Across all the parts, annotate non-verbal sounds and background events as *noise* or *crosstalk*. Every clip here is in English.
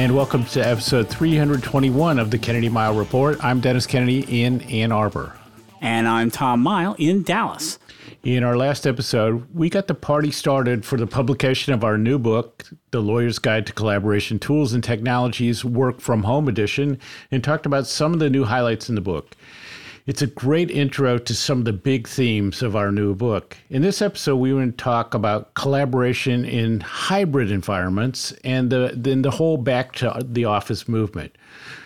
And welcome to episode 321 of the Kennedy Mighell Report. I'm Dennis Kennedy in Ann Arbor. And I'm Tom Mighell in Dallas. In our last episode, we got the party started for the publication of our new book, The Lawyer's Guide to Collaboration Tools and Technologies Work from Home Edition, and talked about some of the new highlights in the book. It's a great intro to some of the big themes of our new book. In this episode, we want to talk about collaboration in hybrid environments and the, then the whole back to the office movement.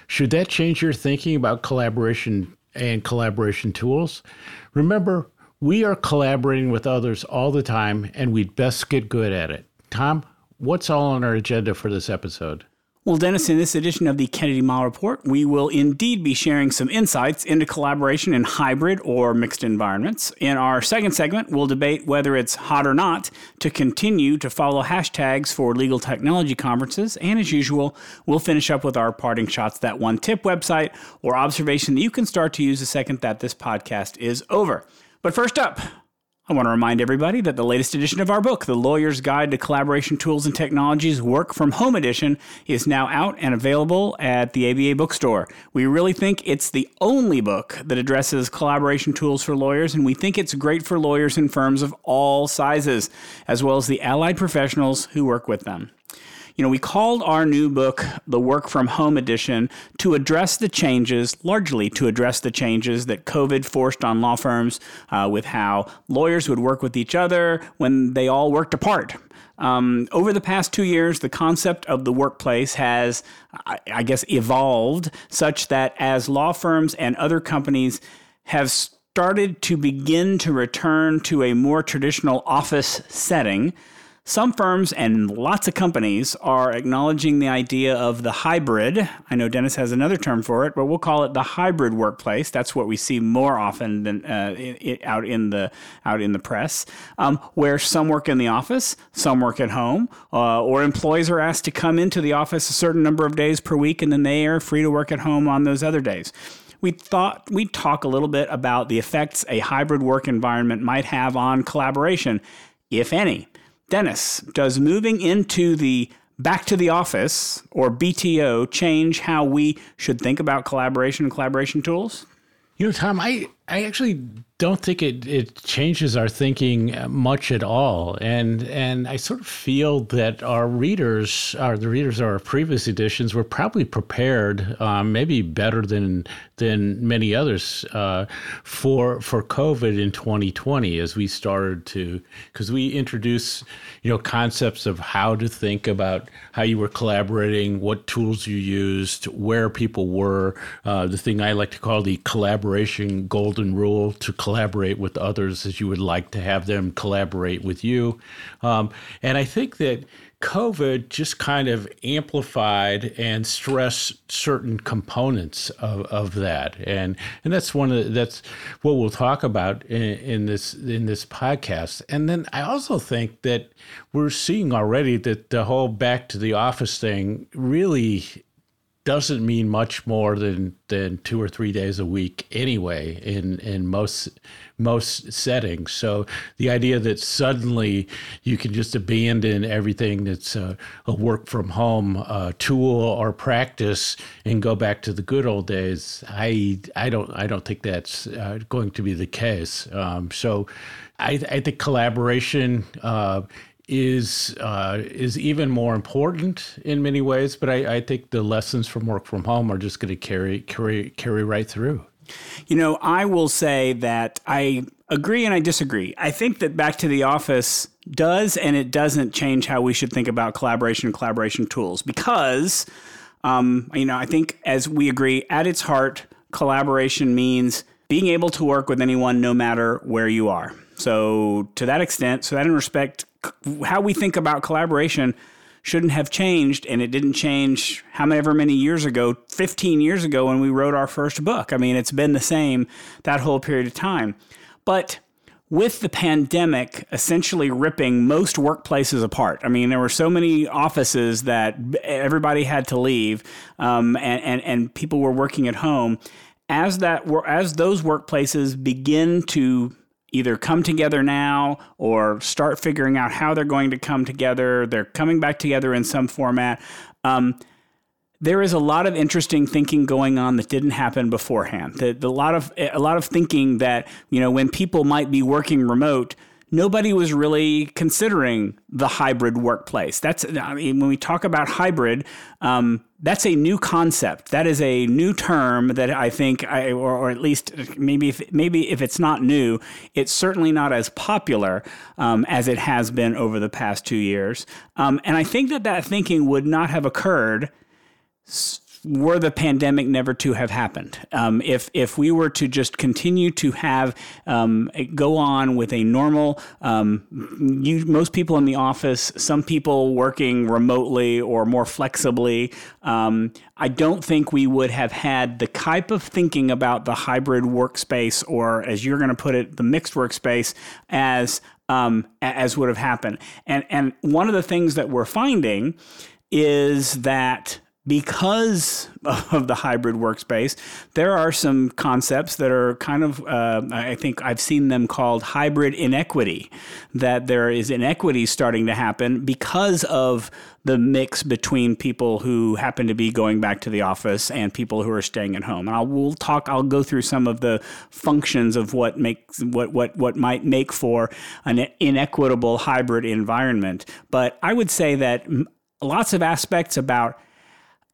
Should that change your thinking about collaboration and collaboration tools? Remember, we are collaborating with others all the time, and we'd best get good at it. Tom, what's all on our agenda for this episode? Well, Dennis, in this edition of the Kennedy Mighell Report, we will indeed be sharing some insights into collaboration in hybrid or mixed environments. In our second segment, we'll debate whether it's hot or not to continue to follow hashtags for legal technology conferences. And as usual, we'll finish up with our parting shots, that one tip website or observation that you can start to use the second that this podcast is over. But first up, I want to remind everybody that the latest edition of our book, The Lawyer's Guide to Collaboration Tools and Technologies Work from Home Edition, is now out and available at the ABA bookstore. We really think it's the only book that addresses collaboration tools for lawyers, and we think it's great for lawyers and firms of all sizes, as well as the allied professionals who work with them. You know, we called our new book the Work from Home Edition to address the changes, largely to address the changes that COVID forced on law firms uh, with how lawyers would work with each other when they all worked apart. Um, over the past two years, the concept of the workplace has, I, I guess, evolved such that as law firms and other companies have started to begin to return to a more traditional office setting, some firms and lots of companies are acknowledging the idea of the hybrid. I know Dennis has another term for it, but we'll call it the hybrid workplace. That's what we see more often than uh, it, out in the out in the press, um, where some work in the office, some work at home, uh, or employees are asked to come into the office a certain number of days per week, and then they are free to work at home on those other days we thought we'd talk a little bit about the effects a hybrid work environment might have on collaboration, if any. Dennis, does moving into the back to the office or BTO change how we should think about collaboration and collaboration tools? You know, Tom, I, I actually don't think it, it changes our thinking much at all. And and I sort of feel that our readers, or the readers of our previous editions, were probably prepared, um, maybe better than than many others, uh, for for COVID in 2020 as we started to, because we introduced, you know, concepts of how to think about how you were collaborating, what tools you used, where people were, uh, the thing I like to call the collaboration golden rule to collaborate with others as you would like to have them collaborate with you. Um, and I think that COVID just kind of amplified and stressed certain components of, of that, and and that's one of the, that's what we'll talk about in, in, this in this podcast. And then I also think that we're seeing already that the whole back to the office thing really doesn't mean much more than than two or three days a week anyway in in most most settings. So the idea that suddenly you can just abandon everything that's a, a work from home uh, tool or practice and go back to the good old days i i don't i don't think that's uh, going to be the case. Um, so I, I think collaboration uh, is uh, is even more important in many ways. But I, I think the lessons from work from home are just going to carry carry carry right through. You know, I will say that I agree and I disagree. I think that back to the office does and it doesn't change how we should think about collaboration and collaboration tools because, um, you know, I think as we agree, at its heart, collaboration means being able to work with anyone no matter where you are. So, to that extent, so that in respect, how we think about collaboration shouldn't have changed, and it didn't change however many years ago, 15 years ago when we wrote our first book. I mean, it's been the same that whole period of time. But with the pandemic essentially ripping most workplaces apart. I mean, there were so many offices that everybody had to leave, um, and, and and people were working at home. As that as those workplaces begin to either come together now or start figuring out how they're going to come together. They're coming back together in some format. Um, there is a lot of interesting thinking going on that didn't happen beforehand. The, the, a lot of a lot of thinking that you know when people might be working remote, nobody was really considering the hybrid workplace. That's I mean, when we talk about hybrid, um, that's a new concept. That is a new term that I think, I, or, or, at least maybe if maybe if it's not new, it's certainly not as popular um, as it has been over the past two years. Um, and I think that that thinking would not have occurred were the pandemic never to have happened, um, if if we were to just continue to have um, go on with a normal, um, you, most people in the office, some people working remotely or more flexibly, um, I don't think we would have had the type of thinking about the hybrid workspace, or as you're going to put it, the mixed workspace, as um, as would have happened. And and one of the things that we're finding is that because of the hybrid workspace, there are some concepts that are kind of, uh, I think I've seen them called hybrid inequity, that there is inequity starting to happen because of the mix between people who happen to be going back to the office and people who are staying at home. And I'll we'll talk. I'll go through some of the functions of what makes what what what might make for an inequitable hybrid environment. But I would say that lots of aspects about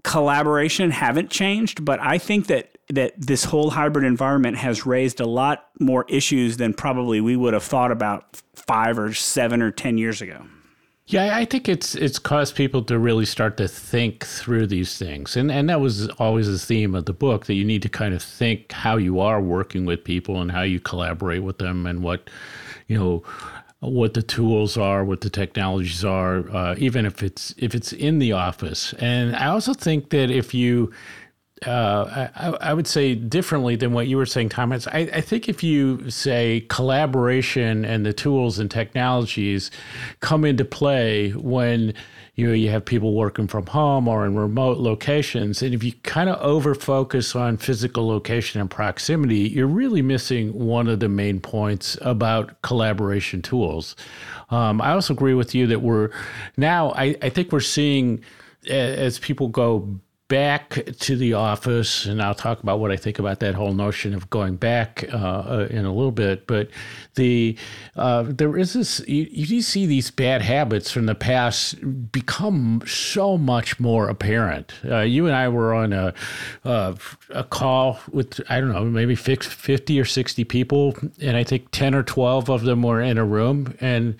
collaboration haven't changed, but I think that that this whole hybrid environment has raised a lot more issues than probably we would have thought about five or seven or ten years ago. Yeah, I think it's it's caused people to really start to think through these things, and and that was always the theme of the book that you need to kind of think how you are working with people and how you collaborate with them and what you know what the tools are, what the technologies are, uh, even if it's if it's in the office. And I also think that if you uh, I, I, would say differently than what you were saying, Thomas. I, I, think if you say collaboration and the tools and technologies come into play when you know you have people working from home or in remote locations and if you kind of over focus on physical location and proximity you're really missing one of the main points about collaboration tools. Um, i also agree with you that we're now I, I think we're seeing as people go back to the office, and I'll talk about what I think about that whole notion of going back uh, uh, in a little bit. But the uh, there is this you, you, see these bad habits from the past become so much more apparent. Uh, you and I were on a uh, a call with I don't know maybe fifty or sixty people, and I think ten or twelve of them were in a room, and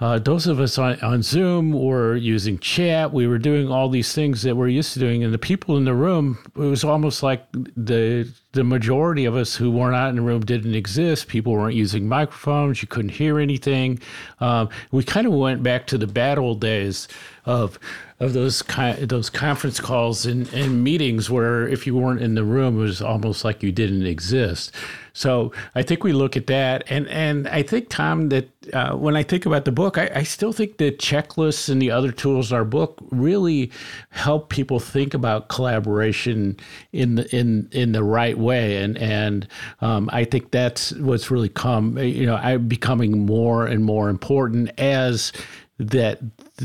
uh, those of us on, on Zoom were using chat. We were doing all these things that we're used to doing, and the people in the room, it was almost like the the majority of us who were not in the room didn't exist. People weren't using microphones. You couldn't hear anything. Um, we kind of went back to the bad old days of of those those conference calls and, and meetings where if you weren't in the room, it was almost like you didn't exist. So I think we look at that, and and I think Tom that uh, when I think about the book, I, I, still think the checklists and the other tools in our book really help people think about collaboration in the in in the right way, and and um, I think that's what's really come you know I becoming more and more important as that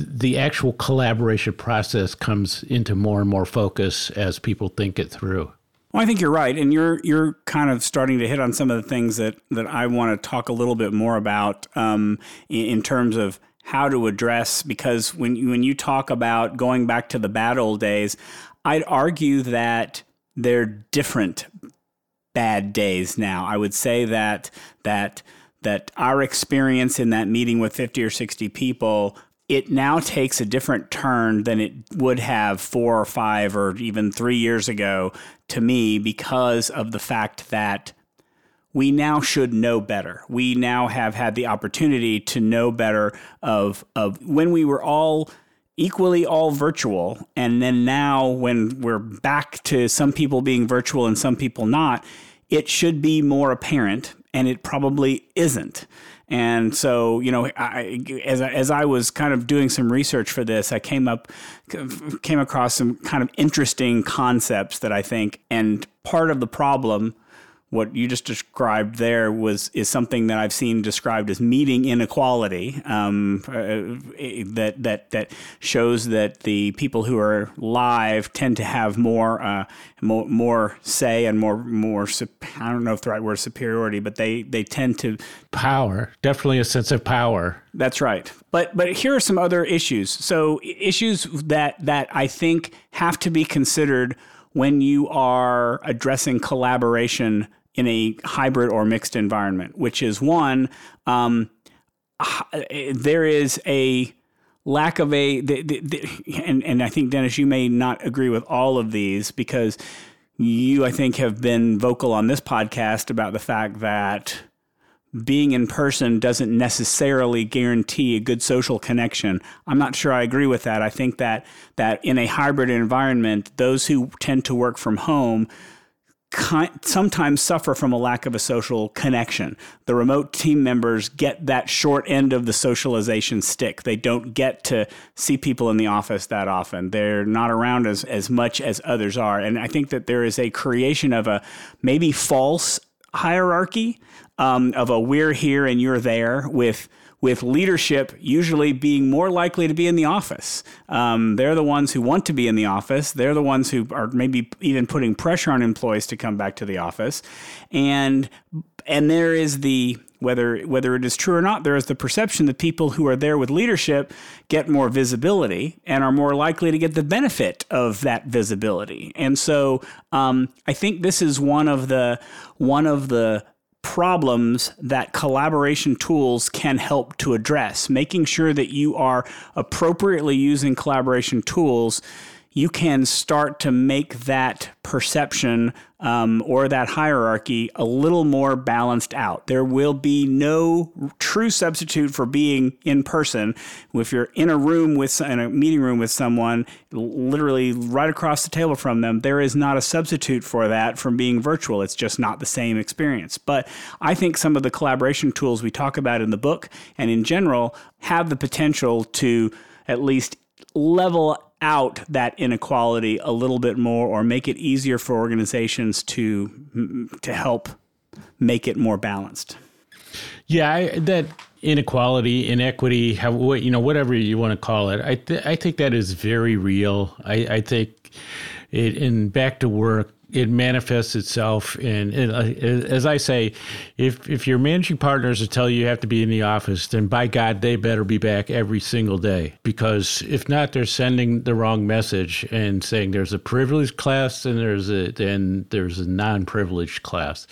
the actual collaboration process comes into more and more focus as people think it through. Well, I think you're right, and you're you're kind of starting to hit on some of the things that that I want to talk a little bit more about um, in, in terms of how to address because when you, when you talk about going back to the bad old days, I'd argue that they're different bad days now. I would say that that that our experience in that meeting with 50 or 60 people it now takes a different turn than it would have four or five or even three years ago to me because of the fact that we now should know better. We now have had the opportunity to know better of, of when we were all equally all virtual. And then now, when we're back to some people being virtual and some people not, it should be more apparent, and it probably isn't. And so, you know, I, as as I was kind of doing some research for this, I came up came across some kind of interesting concepts that I think, and part of the problem what you just described there was is something that I've seen described as meeting inequality. Um, uh, that that that shows that the people who are live tend to have more uh, more, more say and more more. I don't know if the right word is superiority, but they they tend to power. Definitely a sense of power. That's right. But but here are some other issues. So issues that that I think have to be considered when you are addressing collaboration in a hybrid or mixed environment, which is one, um, there is a lack of a, the, the, the, and, and I think, Dennis, you may not agree with all of these because you, I think, have been vocal on this podcast about the fact that being in person doesn't necessarily guarantee a good social connection. I'm not sure I agree with that. I think that that in a hybrid environment, those who tend to work from home sometimes suffer from a lack of a social connection. The remote team members get that short end of the socialization stick. They don't get to see people in the office that often. They're not around as, as much as others are. And I think that there is a creation of a maybe false hierarchy um, of a we're here and you're there with with leadership usually being more likely to be in the office. Um, they're the ones who want to be in the office. They're the ones who are maybe even putting pressure on employees to come back to the office. And and there is the whether whether it is true or not, there is the perception that people who are there with leadership get more visibility and are more likely to get the benefit of that visibility. And so um, I think this is one of the one of the problems that collaboration tools can help to address, making sure that you are appropriately using collaboration tools you can start to make that perception um, or that hierarchy a little more balanced out. There will be no true substitute for being in person. If you're in a room with in a meeting room with someone, literally right across the table from them, there is not a substitute for that from being virtual. It's just not the same experience. But I think some of the collaboration tools we talk about in the book and in general have the potential to at least level out that inequality a little bit more or make it easier for organizations to to help make it more balanced? Yeah I, that inequality inequity have what you know whatever you want to call it i th- i think that is very real. I i think it in back to work it manifests itself in, in uh, as I say, if if your managing partners are telling you you have to be in the office, then by God they better be back every single day because if not, they're sending the wrong message and saying there's a privileged class and there's a then there's a non-privileged class.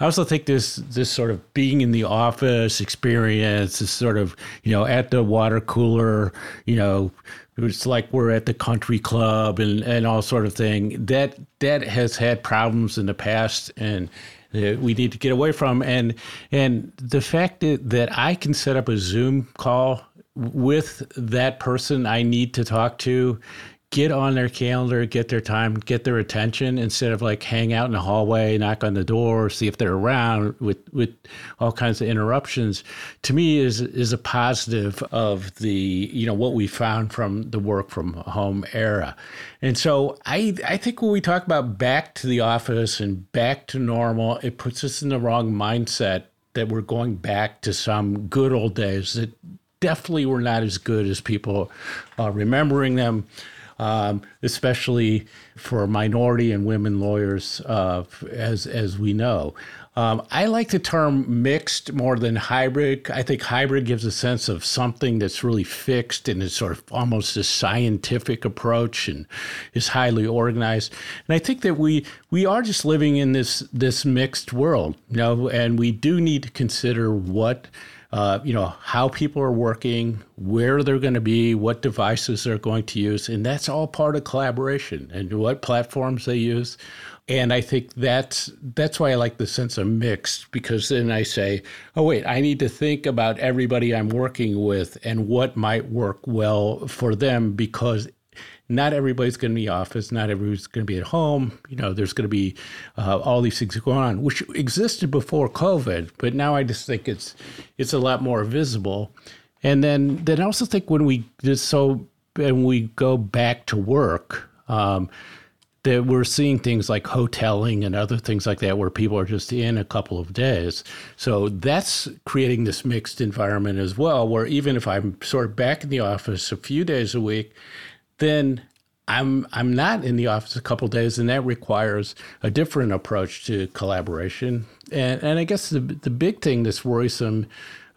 I also think this this sort of being in the office experience, this sort of you know at the water cooler, you know it's like we're at the country club and, and all sort of thing. That that has had problems in the past, and we need to get away from. And and the fact that, that I can set up a Zoom call with that person I need to talk to get on their calendar, get their time, get their attention instead of like hang out in the hallway, knock on the door, see if they're around with with all kinds of interruptions. To me, is is a positive of the you know what we found from the work from home era, and so I I think when we talk about back to the office and back to normal, it puts us in the wrong mindset that we're going back to some good old days that definitely were not as good as people are remembering them um, especially for minority and women lawyers, uh, as as we know. Um, I like the term mixed more than hybrid. I think hybrid gives a sense of something that's really fixed and is sort of almost a scientific approach and is highly organized. And I think that we we are just living in this this mixed world, you know, and we do need to consider what uh, you know, how people are working, where they're going to be, what devices they're going to use. And that's all part of collaboration and what platforms they use. And I think that's that's why I like the sense of mixed because then I say, oh wait, I need to think about everybody I'm working with and what might work well for them because not everybody's going to be office, not everybody's going to be at home. You know, there's going to be uh, all these things going on, which existed before COVID, but now I just think it's it's a lot more visible. And then then I also think when we just so and we go back to work. Um, that we're seeing things like hoteling and other things like that where people are just in a couple of days. So that's creating this mixed environment as well, where even if I'm sort of back in the office a few days a week, then I'm I'm not in the office a couple days, and that requires a different approach to collaboration. And and I guess the the big thing that's worrisome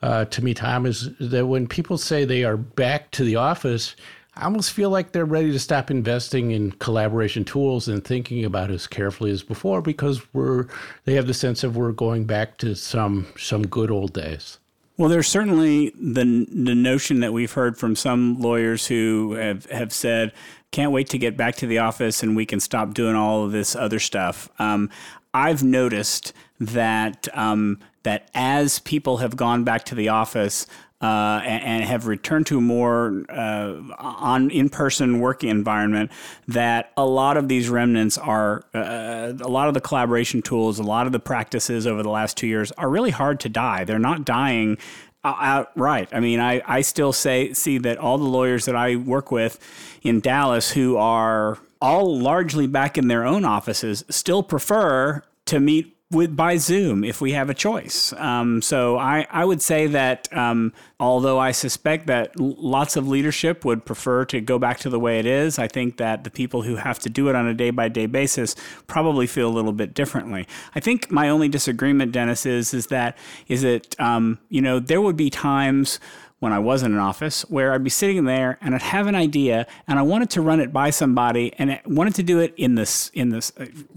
uh, to me, Tom, is that when people say they are back to the office, I almost feel like they're ready to stop investing in collaboration tools and thinking about as carefully as before because we're they have the sense of we're going back to some some good old days. Well, there's certainly the the notion that we've heard from some lawyers who have, have said, "Can't wait to get back to the office and we can stop doing all of this other stuff." Um, I've noticed that um, that as people have gone back to the office, uh, and, and, have returned to a more uh, on in-person working environment that a lot of these remnants are uh, a lot of the collaboration tools a lot of the practices over the last two years are really hard to die. They're not dying outright. I mean I, I still say see that all the lawyers that i work with in dallas who are all largely back in their own offices still prefer to meet with by Zoom if we have a choice. Um, so I, I would say that um, although I suspect that lots of leadership would prefer to go back to the way it is, I think that the people who have to do it on a day by day basis probably feel a little bit differently. I think my only disagreement, Dennis, is is that is it um, you know there would be times when I was in an office where I'd be sitting there and I'd have an idea and I wanted to run it by somebody and I wanted to do it in this in this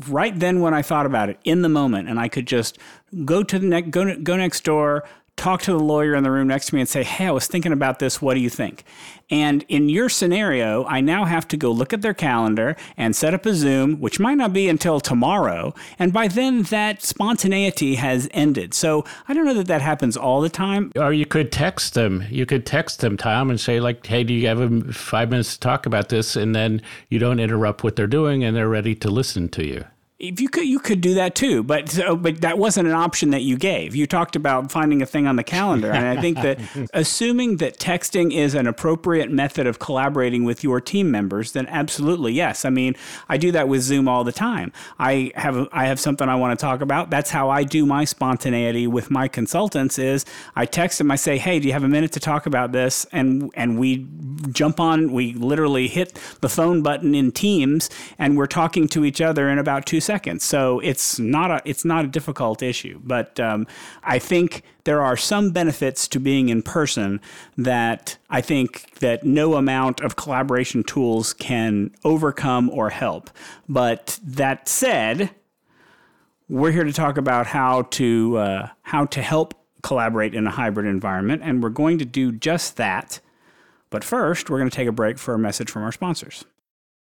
right then when I thought about it in the moment. And I could just go to the next go go next door talk to the lawyer in the room next to me and say, Hey, I was thinking about this. What do you think? And in your scenario, I now have to go look at their calendar and set up a Zoom, which might not be until tomorrow. And by then, that spontaneity has ended. So I don't know that that happens all the time. Or you could text them. You could text them, Tom, and say, like, Hey, do you have five minutes to talk about this? And then you don't interrupt what they're doing and they're ready to listen to you if you could you could do that too but so, but that wasn't an option that you gave. You talked about finding a thing on the calendar and i think that *laughs* assuming that texting is an appropriate method of collaborating with your team members then absolutely yes. I mean i do that with zoom all the time. I have i have something i want to talk about. That's how i do my spontaneity with my consultants is i text them i say hey do you have a minute to talk about this? And and we jump on we literally hit the phone button in teams and we're talking to each other in about 2 seconds. So it's not a it's not a difficult issue. But um, I think there are some benefits to being in person that I think that no amount of collaboration tools can overcome or help. But that said, we're here to talk about how to uh, how to help collaborate in a hybrid environment, and we're going to do just that. But first, we're going to take a break for a message from our sponsors.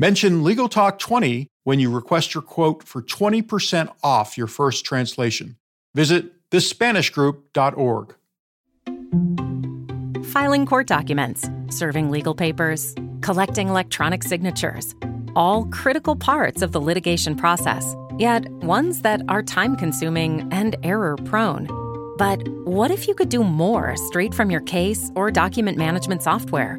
Mention Legal Talk 20 when you request your quote for 20% off your first translation. Visit thespanishgroup.org. Filing court documents, serving legal papers, collecting electronic signatures, all critical parts of the litigation process, yet ones that are time consuming and error prone. But what if you could do more straight from your case or document management software?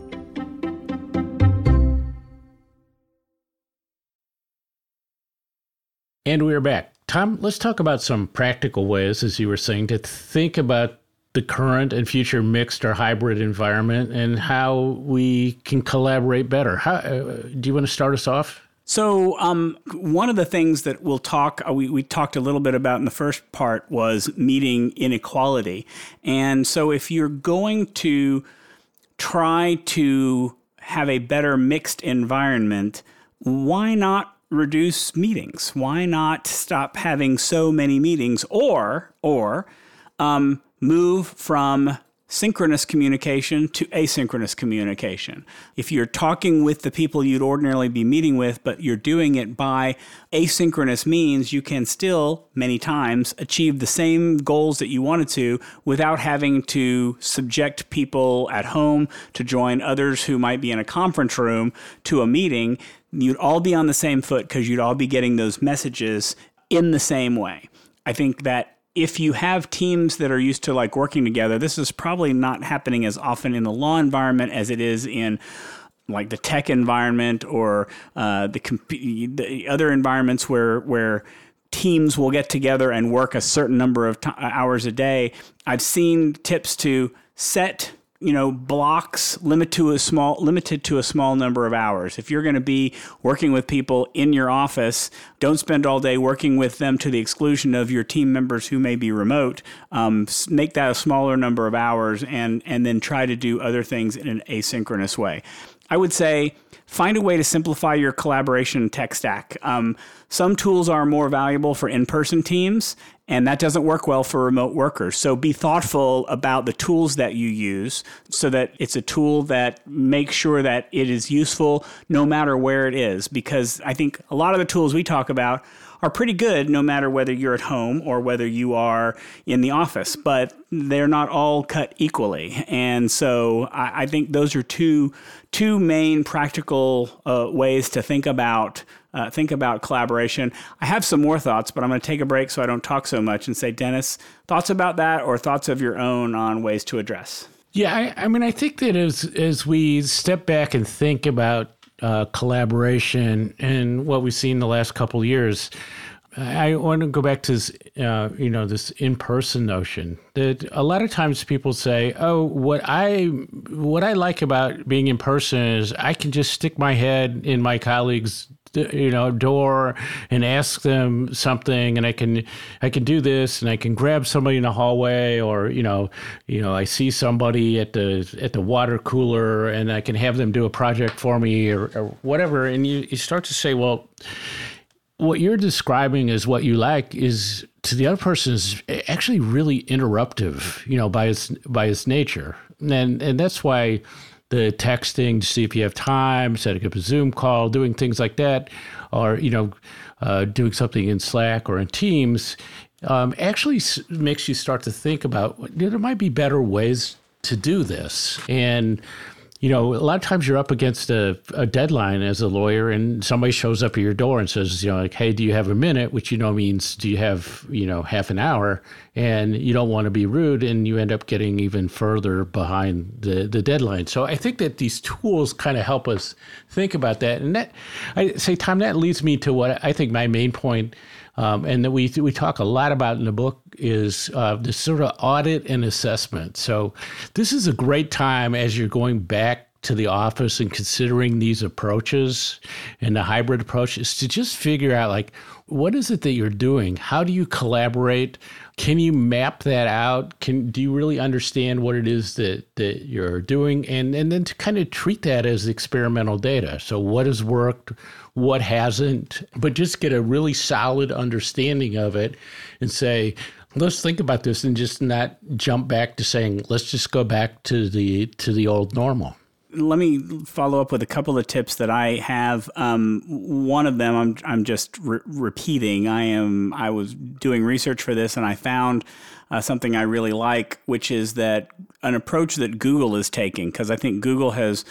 And we're back. Tom, let's talk about some practical ways, as you were saying, to think about the current and future mixed or hybrid environment and how we can collaborate better. How, uh, do you want to start us off? So, um, one of the things that we'll talk, uh, we, we talked a little bit about in the first part was meeting inequality. And so, if you're going to try to have a better mixed environment, why not reduce meetings? Why not stop having so many meetings? Or, or, um, move from synchronous communication to asynchronous communication. If you're talking with the people you'd ordinarily be meeting with, but you're doing it by asynchronous means, you can still, many times, achieve the same goals that you wanted to without having to subject people at home to join others who might be in a conference room to a meeting. You'd all be on the same foot because you'd all be getting those messages in the same way. I think that if you have teams that are used to like working together, this is probably not happening as often in the law environment as it is in like the tech environment or uh, the, comp- the other environments where where teams will get together and work a certain number of t- hours a day. I've seen tips to set you know blocks limit to a small limited to a small number of hours. If you're going to be working with people in your office don't spend all day working with them to the exclusion of your team members who may be remote. Um, make that a smaller number of hours and and then try to do other things in an asynchronous way. I would say find a way to simplify your collaboration tech stack. Um, some tools are more valuable for in person teams, and that doesn't work well for remote workers. So be thoughtful about the tools that you use so that it's a tool that makes sure that it is useful no matter where it is. Because I think a lot of the tools we talk about are pretty good no matter whether you're at home or whether you are in the office, but they're not all cut equally. And so I, I think those are two two main practical uh, ways to think about uh, think about collaboration. I have some more thoughts, but I'm going to take a break so I don't talk so much and say, Dennis, thoughts about that or thoughts of your own on ways to address? Yeah, I, I mean, I think that as as we step back and think about uh, collaboration and what we've seen the last couple years. I want to go back to this, uh, you know, this in-person notion that a lot of times people say, "Oh, what I what I like about being in person is I can just stick my head in my colleagues' you know door and ask them something and i can i can do this and i can grab somebody in the hallway or you know you know i see somebody at the at the water cooler and i can have them do a project for me or, or whatever. And you, you start to say well what you're describing is what you like is to the other person is actually really interruptive you know by its by its nature. And and that's why the texting to see if you have time, setting up a Zoom call, doing things like that, or you know, uh, doing something in Slack or in Teams, um, actually makes you start to think about you know, there might be better ways to do this. And you know, a lot of times you're up against a, a, deadline as a lawyer, and somebody shows up at your door and says, you know, like, hey, do you have a minute? Which, you know, means do you have, you know, half an hour? And you don't want to be rude, and you end up getting even further behind the, the deadline. So I think that these tools kind of help us think about that. And that, I say, Tom, that leads me to what I think my main point um, and that we we talk a lot about in the book is uh, this sort of audit and assessment. So this is a great time as you're going back to the office and considering these approaches and the hybrid approaches to just figure out like what is it that you're doing? How do you collaborate? Can you map that out? Can do you really understand what it is that that you're doing? And and then to kind of treat that as experimental data. So what has worked what hasn't, but just get a really solid understanding of it and say, let's think about this and just not jump back to saying, let's just go back to the to the old normal let me follow up with a couple of tips that I have. Um, one of them I'm I'm just re- repeating. I am I was doing research for this and I found uh, something I really like, which is that an approach that Google is taking because I think Google has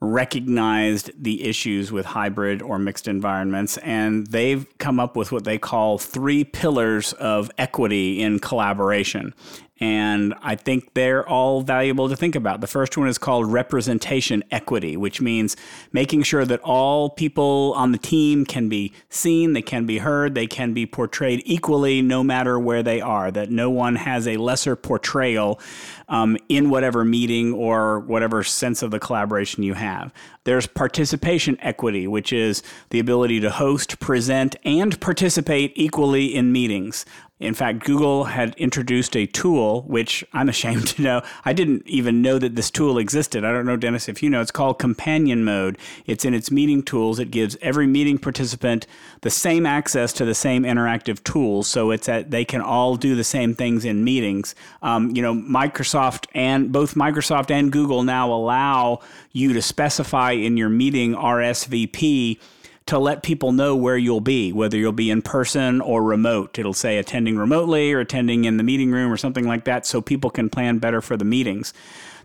recognized the issues with hybrid or mixed environments, and they've come up with what they call three pillars of equity in collaboration. And I think they're all valuable to think about. The first one is called representation equity, which means making sure that all people on the team can be seen, they can be heard, they can be portrayed equally no matter where they are, that no one has a lesser portrayal um, in whatever meeting or whatever sense of the collaboration you have. There's participation equity, which is the ability to host, present, and participate equally in meetings. In fact, Google had introduced a tool, which I'm *laughs* ashamed to know. I didn't even know that this tool existed. I don't know, Dennis, if you know. It's called Companion Mode. It's in its meeting tools. It gives every meeting participant the same access to the same interactive tools, so it's that they can all do the same things in meetings. Um, you know, Microsoft and both Microsoft and Google now allow you to specify in your meeting RSVP to let people know where you'll be, whether you'll be in person or remote. It'll say attending remotely or attending in the meeting room or something like that so people can plan better for the meetings.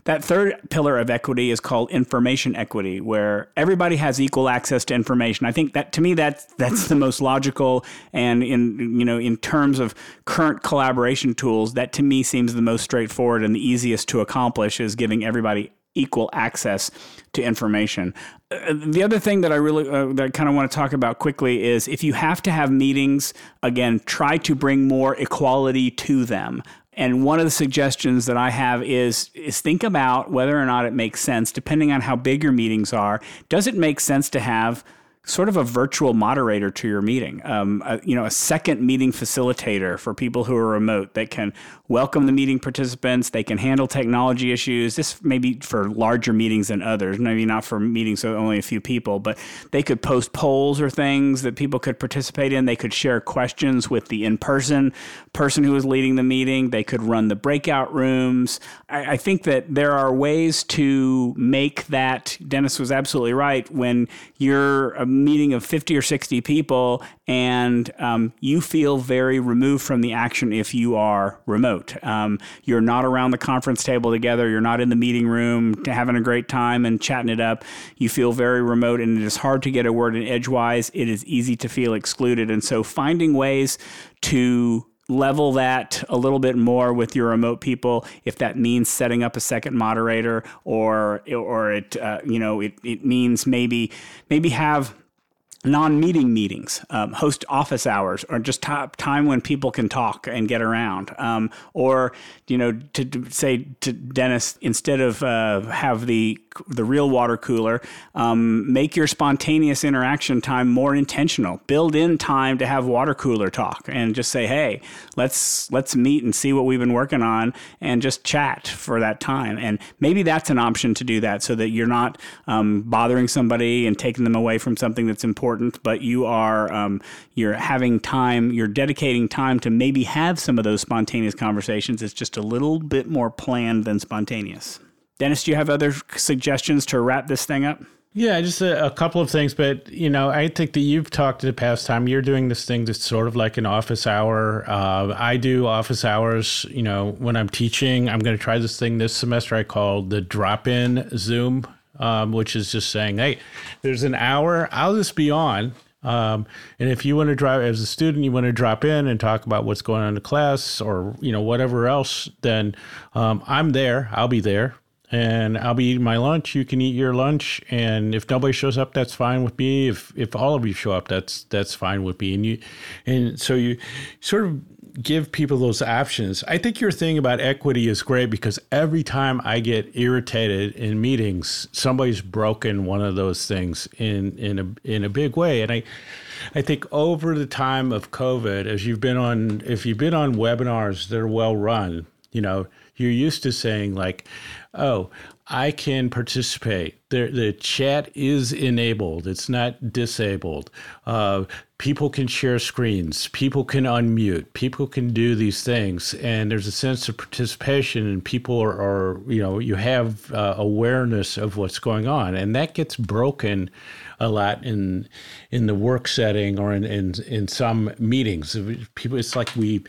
That third pillar of equity is called information equity, where everybody has equal access to information. I think that to me that's that's the most logical and in you know in terms of current collaboration tools, that to me seems the most straightforward and the easiest to accomplish is giving everybody equal access to information. Uh, the other thing that I really uh, that I kind of want to talk about quickly is if you have to have meetings, again, try to bring more equality to them. And one of the suggestions that I have is is think about whether or not it makes sense, depending on how big your meetings are. Does it make sense to have sort of a virtual moderator to your meeting, um, a, you know, a second meeting facilitator for people who are remote that can welcome the meeting participants. They can handle technology issues. This may be for larger meetings than others, maybe not for meetings with only a few people, but they could post polls or things that people could participate in. They could share questions with the in person person who is leading the meeting. They could run the breakout rooms. I, I think that there are ways to make that. Dennis was absolutely right. When you're a meeting of 50 or 60 people and um, you feel very removed from the action if you are remote. Um, you're not around the conference table together, you're not in the meeting room having a great time and chatting it up. You feel very remote, and it is hard to get a word in edgewise. It is easy to feel excluded. And so, finding ways to level that a little bit more with your remote people if that means setting up a second moderator or or it uh, you know it, it means maybe maybe have non-meeting meetings, um, host office hours, or just time when people can talk and get around, um, or you know, to, to, say to Dennis, instead of uh, have the the real water cooler, um, make your spontaneous interaction time more intentional. Build in time to have water cooler talk, and just say, hey, let's let's meet and see what we've been working on, and just chat for that time. And maybe that's an option to do that, so that you're not um, bothering somebody and taking them away from something that's important, but you are um, you're having time, you're dedicating time to maybe have some of those spontaneous conversations. It's just a little bit more planned than spontaneous. Dennis, do you have other suggestions to wrap this thing up? Yeah, just a, a, couple of things, but you know, I think that you've talked in the past time. You're doing this thing that's sort of like an office hour. Uh, I do office hours. You know, when I'm teaching, I'm going to try this thing this semester. I call the drop-in Zoom, um, which is just saying, hey, there's an hour. I'll just be on. Um, and if you want to drive as a student, you want to drop in and talk about what's going on in the class or you know whatever else, then um, I'm there. I'll be there and I'll be eating my lunch. You can eat your lunch, and if nobody shows up, that's fine with me. If if all of you show up, that's that's fine with me. And you, and so you sort of give people those options. I think your thing about equity is great because every time I get irritated in meetings, somebody's broken one of those things in in a in a big way, and I. I think over the time of COVID, as you've been on, if you've been on webinars that are well run, you know, you're used to saying like, oh, I can participate. The, the chat is enabled, it's not disabled. Uh, people can share screens, people can unmute, people can do these things. And there's a sense of participation, and people are, are you know, you have uh, awareness of what's going on. And that gets broken a lot in in the work setting or in, in, in some meetings. People, it's like we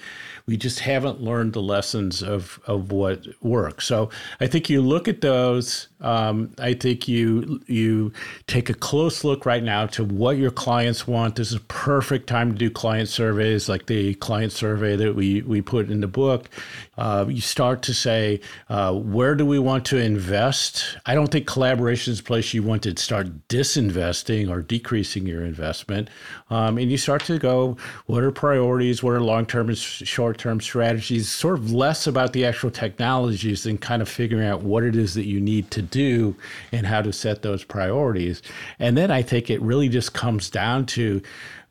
we just haven't learned the lessons of, of what works. So I think you look at those Um, I think you you take a close look right now to what your clients want. This is a perfect time to do client surveys, like the client survey that we we put in the book. Uh, you start to say, uh, where do we want to invest? I don't think collaboration is a place you want to start disinvesting or decreasing your investment. Um, and you start to go, what are priorities? What are long term and short term strategies? Sort of less about the actual technologies and kind of figuring out what it is that you need to do and how to set those priorities. And then I think it really just comes down to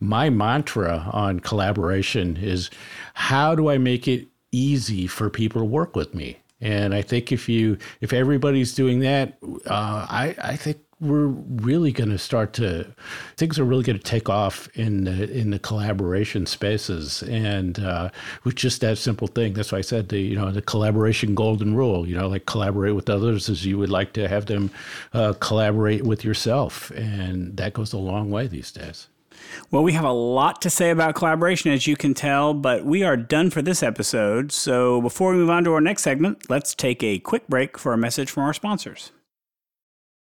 my mantra on collaboration is how do I make it easy for people to work with me? And I think if you if everybody's doing that, uh, I I think we're really going to start to things are really going to take off in the, in the collaboration spaces and uh, with just that simple thing that's why i said the you know the collaboration golden rule you know like collaborate with others as you would like to have them uh, collaborate with yourself and that goes a long way these days well, we have a lot to say about collaboration, as you can tell, but we are done for this episode. So before we move on to our next segment, let's take a quick break for a message from our sponsors.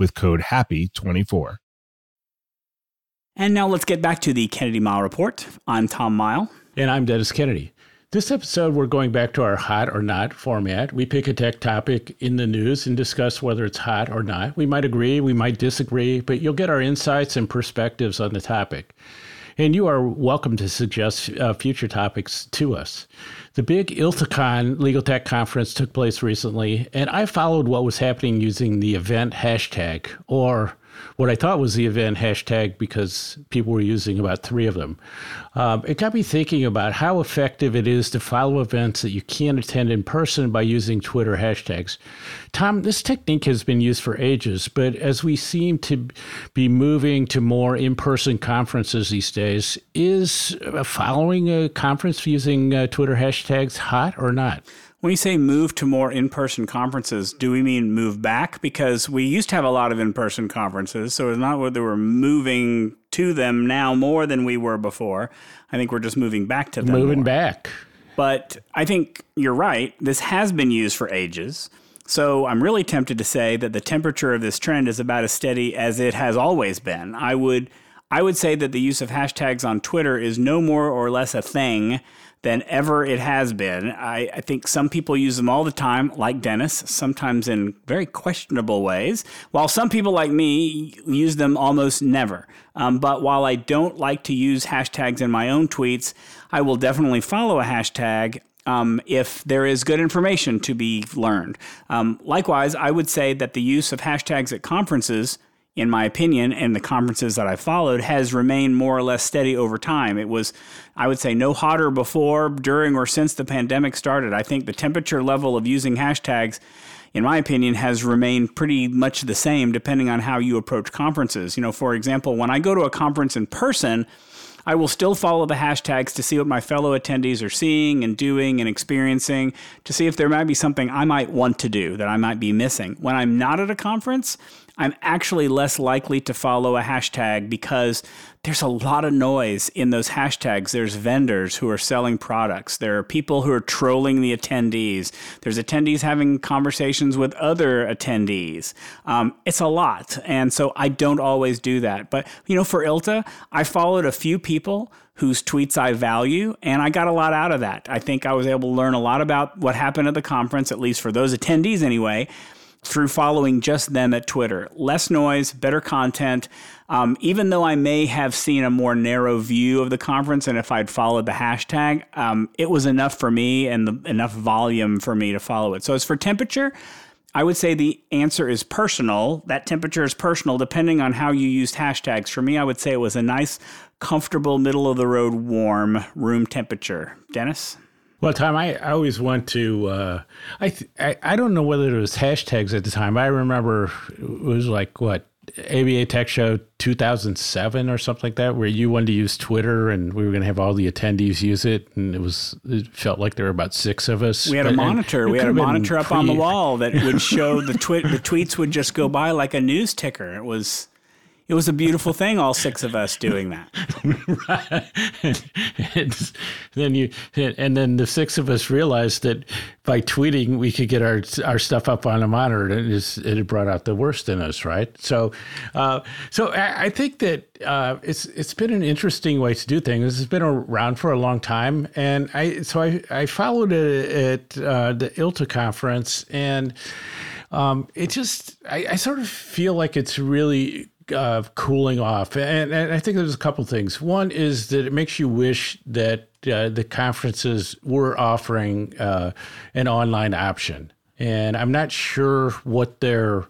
with code HAPPY24. And now let's get back to the Kennedy Mighell Report. I'm Tom Mighell. And I'm Dennis Kennedy. This episode, we're going back to our hot or not format. We pick a tech topic in the news and discuss whether it's hot or not. We might agree, we might disagree, but you'll get our insights and perspectives on the topic. And you are welcome to suggest uh, future topics to us. The big ILTACon Legal Tech Conference took place recently, and I followed what was happening using the event hashtag, or what I thought was the event hashtag because people were using about three of them. Um, it got me thinking about how effective it is to follow events that you can't attend in person by using Twitter hashtags. Tom, this technique has been used for ages, but as we seem to be moving to more in person conferences these days, is following a conference using uh, Twitter hashtags hot or not? When you say move to more in person conferences, do we mean move back? Because we used to have a lot of in person conferences, so it's not whether we're moving to them now more than we were before. I think we're just moving back to them. Moving more. back. But I think you're right. This has been used for ages. So I'm really tempted to say that the temperature of this trend is about as steady as it has always been. I would I would say that the use of hashtags on Twitter is no more or less a thing than ever it has been. I, I, think some people use them all the time, like Dennis, sometimes in very questionable ways, while some people like me use them almost never. Um, but while I don't like to use hashtags in my own tweets, I will definitely follow a hashtag. Um, if there is good information to be learned. Um, likewise, I would say that the use of hashtags at conferences in my opinion, and the conferences that I followed, has remained more or less steady over time. It was, I would say, no hotter before, during, or since the pandemic started. I think the temperature level of using hashtags, in my opinion, has remained pretty much the same depending on how you approach conferences. You know, for example, when I go to a conference in person, I will still follow the hashtags to see what my fellow attendees are seeing and doing and experiencing to see if there might be something I might want to do that I might be missing. When I'm not at a conference, I'm actually less likely to follow a hashtag because there's a lot of noise in those hashtags. There's vendors who are selling products. There are people who are trolling the attendees. There's attendees having conversations with other attendees. Um, it's a lot. And so I don't always do that. But, you know, for ILTA, I followed a few people whose tweets I value, and I got a lot out of that. I think I was able to learn a lot about what happened at the conference, at least for those attendees anyway through following just them at Twitter. Less noise, better content. Um, even though I may have seen a more narrow view of the conference, and if I'd followed the hashtag, um, it was enough for me and the, enough volume for me to follow it. So, as for temperature, I would say the answer is personal. That temperature is personal depending on how you used hashtags. For me, I would say it was a nice, comfortable, middle of the road, warm room temperature. Dennis? Well, Tom, I, I always want to, uh, I, th- I I don't know whether it was hashtags at the time. I remember it was like, what, ABA Tech Show 2007 or something like that, where you wanted to use Twitter and we were going to have all the attendees use it. And it was, it felt like there were about six of us. We had a monitor. We had a monitor up on the wall that would *laughs* show the tweet. The tweets would just go by like a news ticker. It was, it was a beautiful thing. All six of us doing that. *laughs* and then you and then the six of us realized that by tweeting we could get our our stuff up on a monitor and it, it brought out the worst in us right so uh, so I, I think that uh, it's it's been an interesting way to do things It's been around for a long time and I so I, I followed it at uh, the ILTA conference and um, it just I, I sort of feel like it's really uh, cooling off, and, and I think there's a couple things. One is that it makes you wish that uh, the conferences were offering uh, an online option, and I'm not sure what they're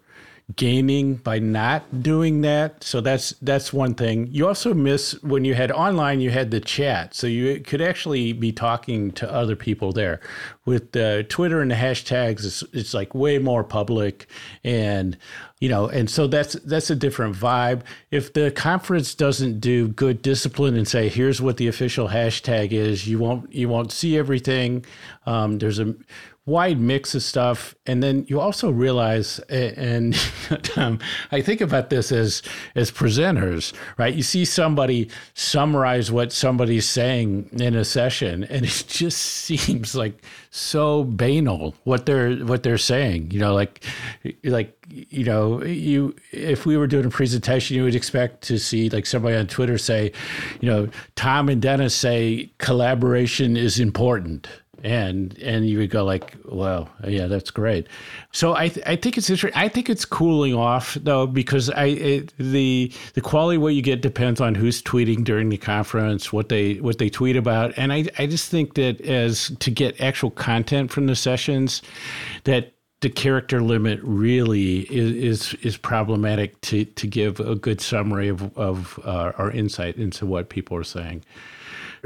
gaining by not doing that. So that's that's one thing. You also miss when you had online, you had the chat, so you could actually be talking to other people there. With uh, Twitter and the hashtags, it's, it's like way more public, and you know, and so that's that's a different vibe. If the conference doesn't do good discipline and say, here's what the official hashtag is, you won't you won't see everything. Um, there's a wide mix of stuff. And then you also realize and *laughs* um, i think about this as as presenters right? You see somebody summarize what somebody's saying in a session and *laughs* it just seems like so banal what they're what they're saying. You know like like you know you if we were doing a presentation you would expect to see like somebody on twitter say you know tom and dennis say collaboration is important and and you would go like, well, yeah, that's great. So I th- I think it's interesting. I think it's cooling off though because I it, the the quality of what you get depends on who's tweeting during the conference, what they what they tweet about, and I I just think that as to get actual content from the sessions, that the character limit really is is, is problematic to to give a good summary of of uh, our insight into what people are saying.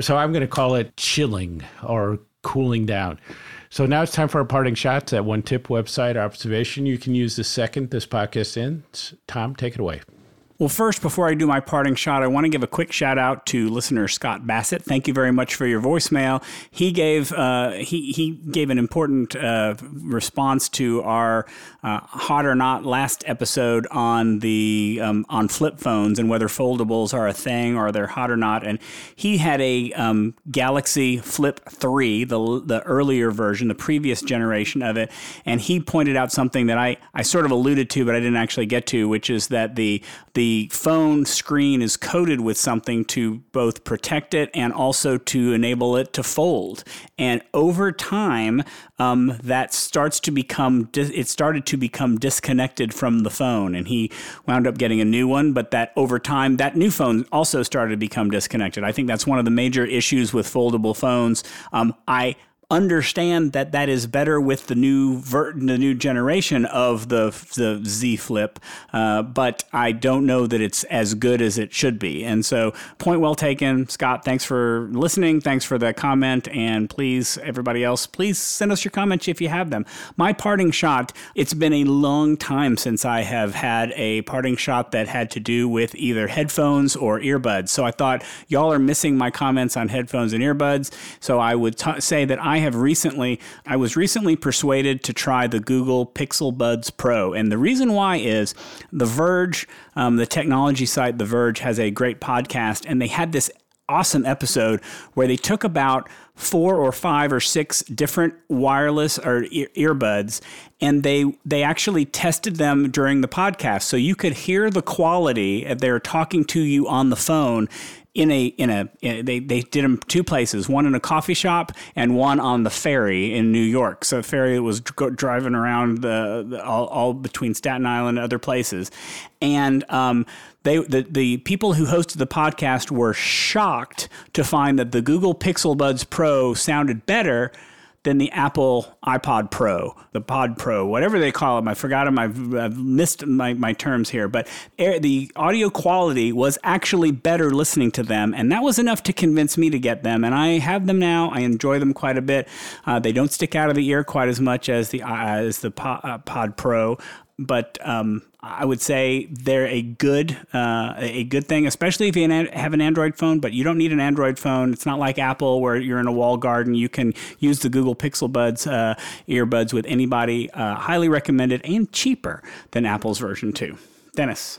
So I'm going to call it chilling or cooling down. So now it's time for our parting shots. That one tip website observation you can use the second this podcast ends. Tom, take it away. Well, first, before I do my parting shot, I want to give a quick shout out to listener Scott Bassett. Thank you very much for your voicemail. He gave uh, he he gave an important uh, response to our uh, hot or not last episode on the um, on flip phones and whether foldables are a thing or they're hot or not. And he had a um, Galaxy Flip Three, the the earlier version, the previous generation of it, and he pointed out something that I I sort of alluded to, but I didn't actually get to, which is that the the phone screen is coated with something to both protect it and also to enable it to fold. And over time, um, that starts to become it started to become disconnected from the phone, and he wound up getting a new one. But that over time, that new phone also started to become disconnected. I think that's one of the major issues with foldable phones. Um, I understand that that is better with the new ver- the new generation of the the Z Flip, uh, but I don't know that it's as good as it should be. And so, point well taken, Scott. Thanks for listening. Thanks for the comment, and please, everybody else, please send us your comments if you have them. My parting shot. It's been a long time since I have had a parting shot that had to do with either headphones or earbuds. So I thought y'all are missing my comments on headphones and earbuds. So I would t- say that I have recently, I was recently persuaded to try the Google Pixel Buds Pro. And the reason why is The Verge, um, the technology site The Verge, has a great podcast, and they had this awesome episode where they took about four or five or six different wireless or ear- earbuds and they they actually tested them during the podcast so you could hear the quality if they're talking to you on the phone in a in a in, they they did them two places one in a coffee shop and one on the ferry in New York. So the ferry was dr- driving around the, the all, all between Staten Island and other places. And um, they the, the people who hosted the podcast were shocked to find that the Google Pixel Buds Pro sounded better than the Apple iPod Pro, the Pod Pro, whatever they call them. I forgot them. I've, I've missed my, my terms here. But air, the audio quality was actually better listening to them. And that was enough to convince me to get them. And I have them now. I enjoy them quite a bit. Uh, they don't stick out of the ear quite as much as the, uh, as the Pod, uh, Pod Pro but um, I would say they're a good uh, a good thing, especially if you have an Android phone. But you don't need an Android phone. It's not like Apple where you're in a wall garden. You can use the Google Pixel Buds uh, earbuds with anybody. Uh, highly recommended and cheaper than Apple's version two. Dennis.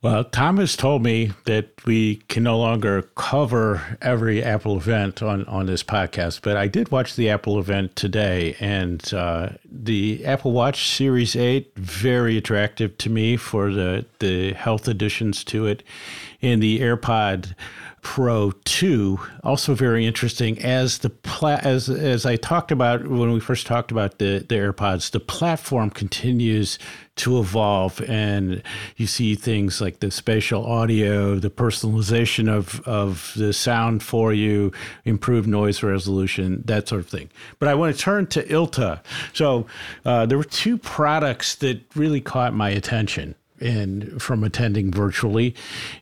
Well, Thomas told me that we can no longer cover every Apple event on, on this podcast, but I did watch the Apple event today, and uh, the Apple Watch Series 8, very attractive to me for the, the health additions to it, and the AirPod Pro 2 also very interesting as the pla- as as I talked about when we first talked about the the AirPods the platform continues to evolve and you see things like the spatial audio the personalization of of the sound for you improved noise resolution that sort of thing. But I want to turn to ILTA. So uh, there were two products that really caught my attention and from attending virtually.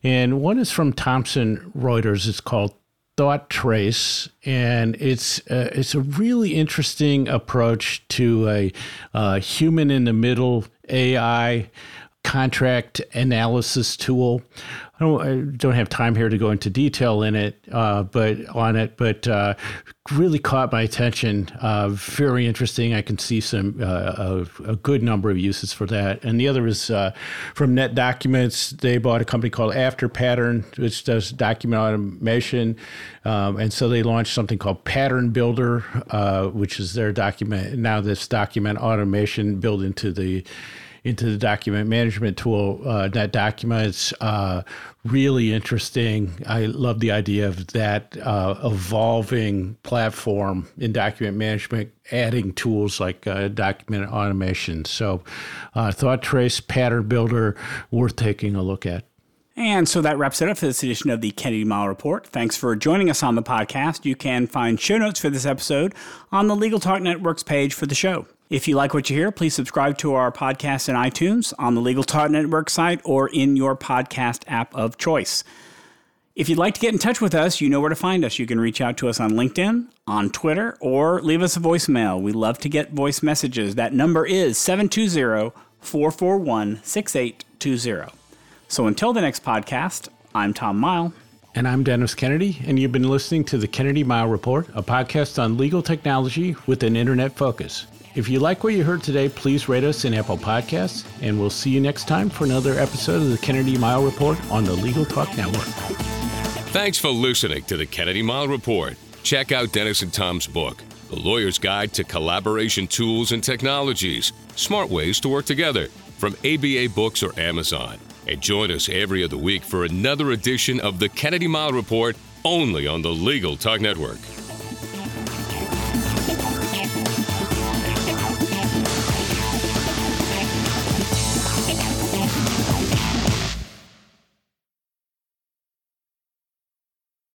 And one is from Thomson Reuters. It's called ThoughtTrace, and it's uh, it's a really interesting approach to a uh, human in the middle AI contract analysis tool. I don't, I don't have time here to go into detail in it, uh, but on it, but uh, really caught my attention. Uh, very interesting. I can see some uh, a, a, good number of uses for that. And the other is uh, from NetDocuments. They bought a company called AfterPattern, which does document automation, um, and so they launched something called PatternBuilder, uh, which is their document now. This document automation built into the into the document management tool. Uh, that documents uh, really interesting. I love the idea of that uh, evolving platform in document management, adding tools like uh, document automation. So, uh, ThoughtTrace Pattern Builder, worth taking a look at. And so that wraps it up for this edition of the Kennedy Mighell Report. Thanks for joining us on the podcast. You can find show notes for this episode on the Legal Talk Network's page for the show. If you like what you hear, please subscribe to our podcast in iTunes, on the Legal Talk Network site, or in your podcast app of choice. If you'd like to get in touch with us, you know where to find us. You can reach out to us on LinkedIn, on Twitter, or leave us a voicemail. We love to get voice messages. That number is 720 441 6820. So until the next podcast, I'm Tom Mighell. And I'm Dennis Kennedy, and you've been listening to the Kennedy Mighell Report, a podcast on legal technology with an internet focus. If you like what you heard today, please rate us in Apple Podcasts, and we'll see you next time for another episode of the Kennedy Mighell Report on the Legal Talk Network. Thanks for listening to the Kennedy Mighell Report. Check out Dennis and Tom's book, The Lawyer's Guide to Collaboration Tools and Technologies Smart Ways to Work Together, from ABA Books or Amazon. And join us every other week for another edition of the Kennedy Mighell Report only on the Legal Talk Network.